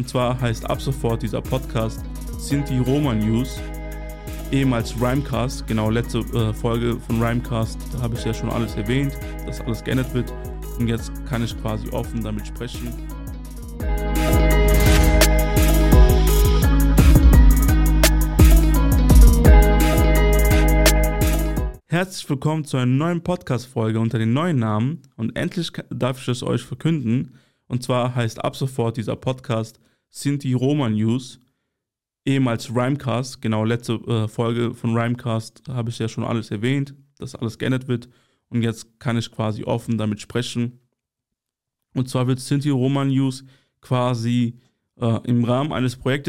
Und zwar heißt ab sofort dieser Podcast Sinti Roma News, ehemals Rhymecast. Genau, letzte äh, Folge von Rhymecast, da habe ich ja schon alles erwähnt, dass alles geändert wird. Und jetzt kann ich quasi offen damit sprechen. Herzlich willkommen zu einer neuen Podcast-Folge unter den neuen Namen. Und endlich darf ich es euch verkünden. Und zwar heißt ab sofort dieser Podcast Sinti Roma News, ehemals Rhymecast. Genau, letzte äh, Folge von Rhymecast habe ich ja schon alles erwähnt, dass alles geändert wird. Und jetzt kann ich quasi offen damit sprechen. Und zwar wird Sinti Roma News quasi äh, im Rahmen eines Projektes